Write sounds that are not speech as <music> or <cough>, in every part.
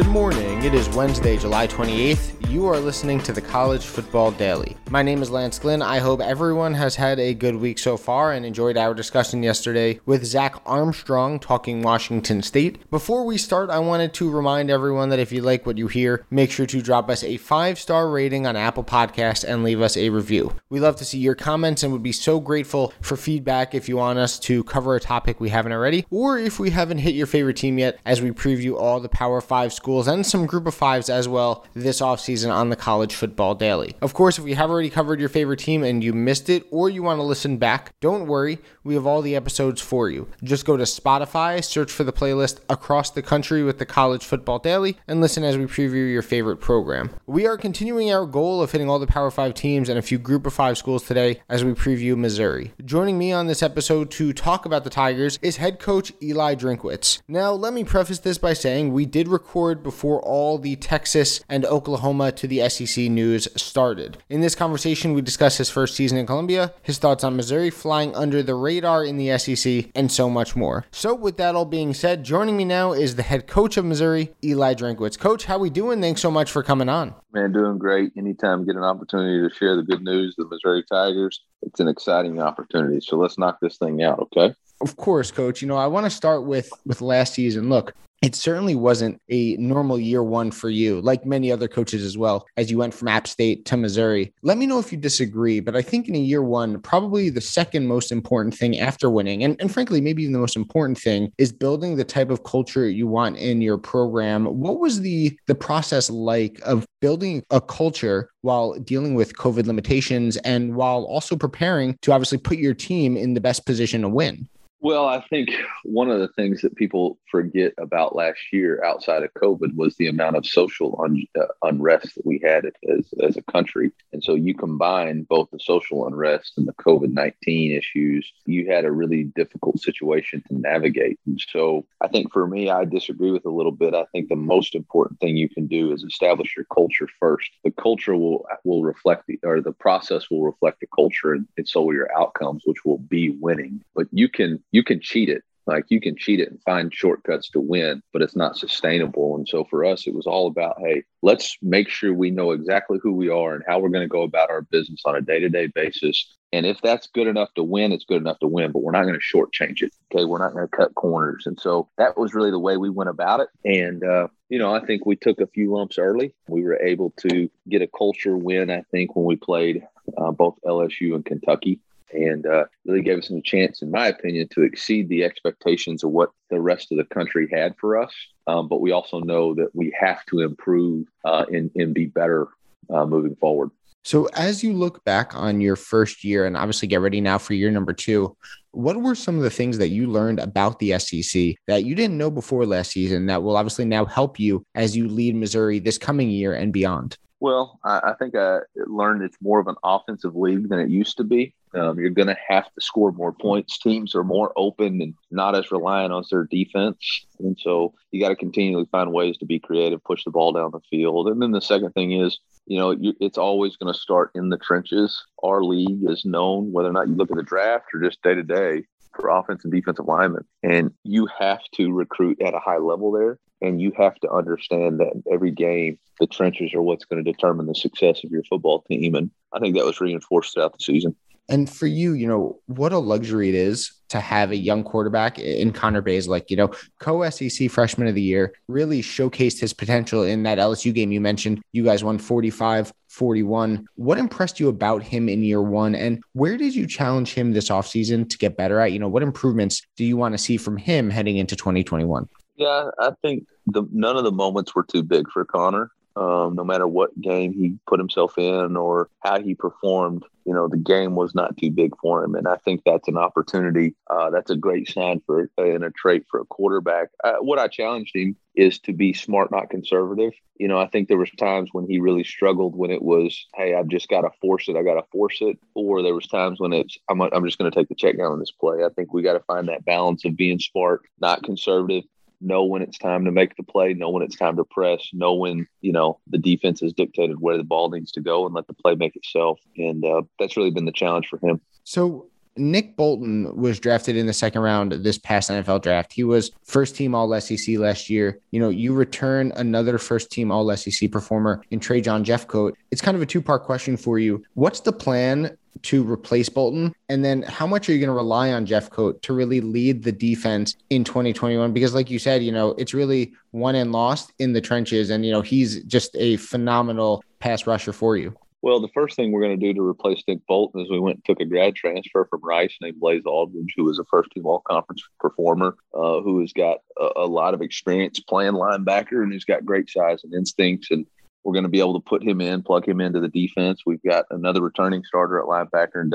Good morning. It is Wednesday, July 28th. You are listening to the College Football Daily. My name is Lance Glinn. I hope everyone has had a good week so far and enjoyed our discussion yesterday with Zach Armstrong talking Washington State. Before we start, I wanted to remind everyone that if you like what you hear, make sure to drop us a five star rating on Apple Podcasts and leave us a review. We love to see your comments and would be so grateful for feedback if you want us to cover a topic we haven't already, or if we haven't hit your favorite team yet, as we preview all the Power 5 schools and some Group of Fives as well this offseason season on the College Football Daily. Of course, if we have already covered your favorite team and you missed it or you want to listen back, don't worry, we have all the episodes for you. Just go to Spotify, search for the playlist Across the Country with the College Football Daily, and listen as we preview your favorite program. We are continuing our goal of hitting all the Power 5 teams and a few Group of 5 schools today as we preview Missouri. Joining me on this episode to talk about the Tigers is head coach Eli Drinkwitz. Now, let me preface this by saying we did record before all the Texas and Oklahoma to the SEC news started. In this conversation, we discuss his first season in Columbia, his thoughts on Missouri flying under the radar in the SEC, and so much more. So, with that all being said, joining me now is the head coach of Missouri, Eli Drinkwitz. Coach, how we doing? Thanks so much for coming on. Man, doing great. Anytime get an opportunity to share the good news of the Missouri Tigers, it's an exciting opportunity. So let's knock this thing out, okay? Of course, coach. You know, I want to start with with last season. Look, it certainly wasn't a normal year one for you, like many other coaches as well, as you went from App State to Missouri. Let me know if you disagree, but I think in a year one, probably the second most important thing after winning, and, and frankly, maybe even the most important thing, is building the type of culture you want in your program. What was the the process like of building a culture while dealing with COVID limitations and while also preparing to obviously put your team in the best position to win? Well, I think one of the things that people forget about last year outside of COVID was the amount of social un- uh, unrest that we had as, as a country. And so you combine both the social unrest and the COVID 19 issues, you had a really difficult situation to navigate. And so I think for me, I disagree with a little bit. I think the most important thing you can do is establish your culture first. The culture will will reflect the, or the process will reflect the culture and, and so will your outcomes, which will be winning. But you can you can cheat it. Like you can cheat it and find shortcuts to win, but it's not sustainable. And so for us, it was all about, hey, let's make sure we know exactly who we are and how we're going to go about our business on a day to day basis. And if that's good enough to win, it's good enough to win, but we're not going to shortchange it. Okay. We're not going to cut corners. And so that was really the way we went about it. And, uh, you know, I think we took a few lumps early. We were able to get a culture win, I think, when we played uh, both LSU and Kentucky and uh, really gave us a chance, in my opinion, to exceed the expectations of what the rest of the country had for us. Um, but we also know that we have to improve uh, and, and be better uh, moving forward. So, as you look back on your first year and obviously get ready now for year number two, what were some of the things that you learned about the SEC that you didn't know before last season that will obviously now help you as you lead Missouri this coming year and beyond? Well, I, I think I learned it's more of an offensive league than it used to be. Um, you're going to have to score more points. Teams are more open and not as reliant on their defense. And so you got to continually find ways to be creative, push the ball down the field. And then the second thing is, you know, you, it's always going to start in the trenches. Our league is known, whether or not you look at the draft or just day to day, for offense and defensive linemen. And you have to recruit at a high level there. And you have to understand that every game, the trenches are what's going to determine the success of your football team. And I think that was reinforced throughout the season. And for you, you know, what a luxury it is to have a young quarterback in Connor Bazelak, you know, co SEC freshman of the year, really showcased his potential in that LSU game you mentioned. You guys won 45 41. What impressed you about him in year one? And where did you challenge him this offseason to get better at? You know, what improvements do you want to see from him heading into 2021? Yeah, I think the, none of the moments were too big for Connor. Um, no matter what game he put himself in or how he performed, you know, the game was not too big for him. And I think that's an opportunity. Uh, that's a great sign for and a trait for a quarterback. Uh, what I challenged him is to be smart, not conservative. You know, I think there was times when he really struggled when it was, hey, I've just got to force it. I got to force it. Or there was times when it's, I'm, I'm just going to take the check down on this play. I think we got to find that balance of being smart, not conservative know when it's time to make the play, know when it's time to press, know when, you know, the defense has dictated where the ball needs to go and let the play make itself. And uh, that's really been the challenge for him. So Nick Bolton was drafted in the second round this past NFL draft. He was first team All SEC last year. You know, you return another first team All SEC performer in Trajan Jeffcoat. It's kind of a two part question for you. What's the plan to replace Bolton? And then how much are you going to rely on Jeffcoat to really lead the defense in 2021? Because, like you said, you know, it's really won and lost in the trenches. And, you know, he's just a phenomenal pass rusher for you. Well, the first thing we're going to do to replace Nick Bolton is we went and took a grad transfer from Rice named Blaze Alldredge, who was a first team all conference performer, uh, who has got a, a, lot of experience playing linebacker and who's got great size and instincts. And we're going to be able to put him in, plug him into the defense. We've got another returning starter at linebacker and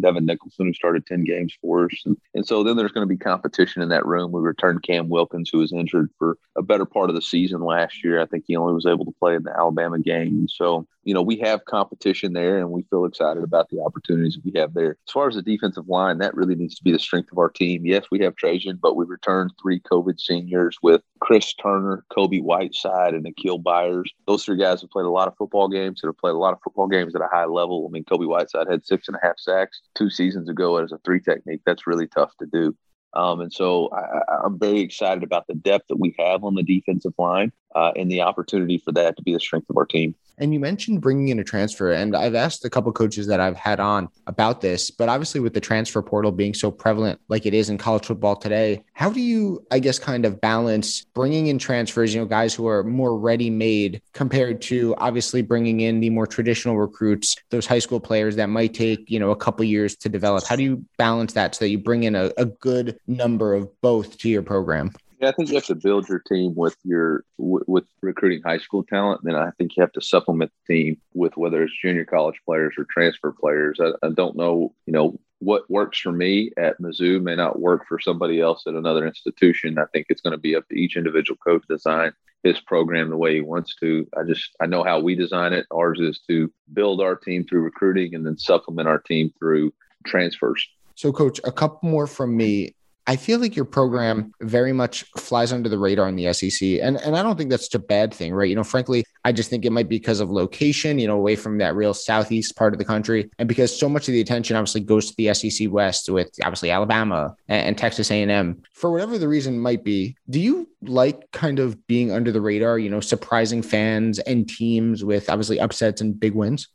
Devin, Nicholson, who started 10 games for us. And, and so then there's going to be competition in that room. We returned Cam Wilkins, who was injured for a better part of the season last year. I think he only was able to play in the Alabama game. So you know, we have competition there and we feel excited about the opportunities we have there. As far as the defensive line, that really needs to be the strength of our team. Yes, we have Trajan, but we returned three COVID seniors with Chris Turner, Kobie Whiteside, and Akial Byers. Those three guys have played a lot of football games and have played a lot of football games at a high level. I mean, Kobie Whiteside had six and a half sacks two seasons ago as a three technique. That's really tough to do. Um, and so I, am very excited about the depth that we have on the defensive line uh, and the opportunity for that to be the strength of our team. And you mentioned bringing in a transfer, and I've asked a couple coaches that I've had on about this. But obviously, with the transfer portal being so prevalent, like it is in college football today, how do you, I guess, kind of balance bringing in transfers? You know, guys who are more ready-made compared to obviously bringing in the more traditional recruits, those high school players that might take you know a couple years to develop. How do you balance that so that you bring in a, a good number of both to your program? Yeah, I think you have to build your team with your with recruiting high school talent. Then I think you have to supplement the team with whether it's junior college players or transfer players. I, I don't know, you know, what works for me at Mizzou may not work for somebody else at another institution. I think it's going to be up to each individual coach to design his program the way he wants to. I just I know how we design it. Ours is to build our team through recruiting and then supplement our team through transfers. So, coach, a couple more from me. I feel like your program very much flies under the radar in the SEC. And, and I don't think that's a bad thing, right? You know, frankly, I just think it might be because of location, you know, away from that real southeast part of the country. And because so much of the attention obviously goes to the SEC West with obviously Alabama and, and Texas A&M. For whatever the reason might be, do you like kind of being under the radar, you know, surprising fans and teams with obviously upsets and big wins?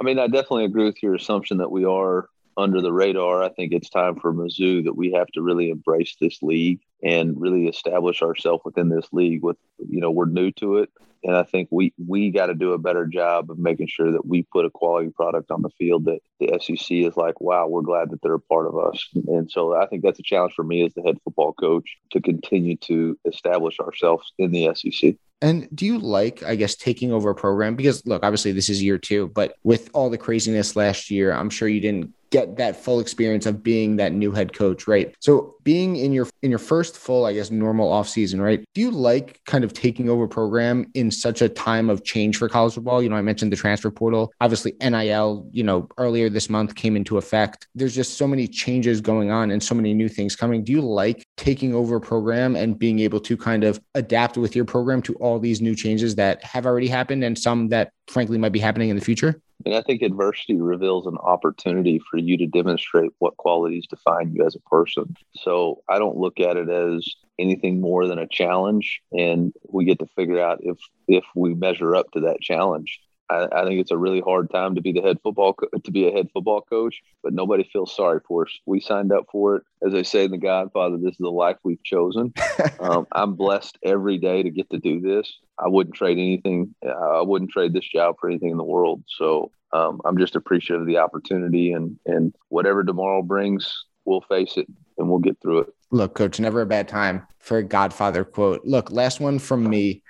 I mean, I definitely agree with your assumption that we are under the radar. I think it's time for Mizzou that we have to really embrace this league and really establish ourselves within this league. With you know, we're new to it, and I think we we got to do a better job of making sure that we put a quality product on the field that the SEC is like, wow, we're glad that they're a part of us. And so I think that's a challenge for me as the head football coach to continue to establish ourselves in the SEC. And do you like, I guess, taking over a program? Because look, obviously this is year two, but with all the craziness last year, I'm sure you didn't get that full experience of being that new head coach, right? So being in your in your first full, I guess, normal off season, right? Do you like kind of taking over program in such a time of change for college football? You know, I mentioned the transfer portal. Obviously, NIL, you know, earlier this month came into effect. There's just so many changes going on and so many new things coming. Do you like taking over a program and being able to kind of adapt with your program to all these new changes that have already happened and some that frankly might be happening in the future? And I think adversity reveals an opportunity for you to demonstrate what qualities define you as a person. So I don't look at it as anything more than a challenge, and we get to figure out if if we measure up to that challenge. I, I, think it's a really hard time to be the head football co- to be a head football coach, but nobody feels sorry for us. We signed up for it, as I say in The Godfather. This is the life we've chosen. <laughs> um, I'm blessed every day to get to do this. I wouldn't trade anything. I wouldn't trade this job for anything in the world. So um, I'm just appreciative of the opportunity, and and whatever tomorrow brings, we'll face it and we'll get through it. Look, coach, never a bad time for a Godfather quote. Look, last one from me.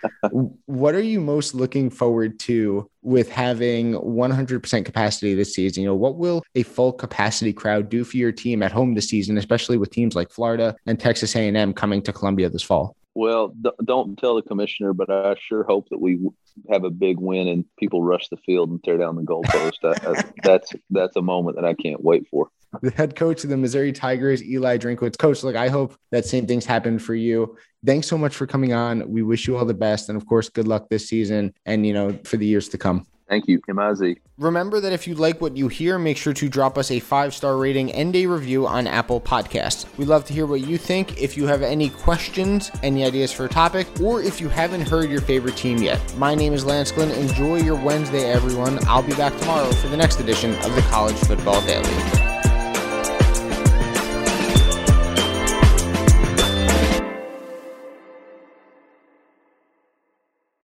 what are you most looking forward to with having 100% capacity this season? You know, what will a full capacity crowd do for your team at home this season, especially with teams like Florida and Texas A&M coming to Columbia this fall? Well, don't tell the commissioner, but I sure hope that we have a big win and people rush the field and tear down the goalpost. that's that's a moment that I can't wait for the head coach of the Missouri Tigers, Eli Drinkwitz. Coach, look, I hope that same things happen for you. Thanks so much for coming on. We wish you all the best. And of course, good luck this season and, you know, for the years to come. Thank you, Kimazi. Remember that if you like what you hear, make sure to drop us a five star rating and a review on Apple Podcasts. We'd love to hear what you think. If you have any questions, any ideas for a topic, or if you haven't heard your favorite team yet. My name is Lance Glinn. Enjoy your Wednesday, everyone. I'll be back tomorrow for the next edition of the College Football Daily.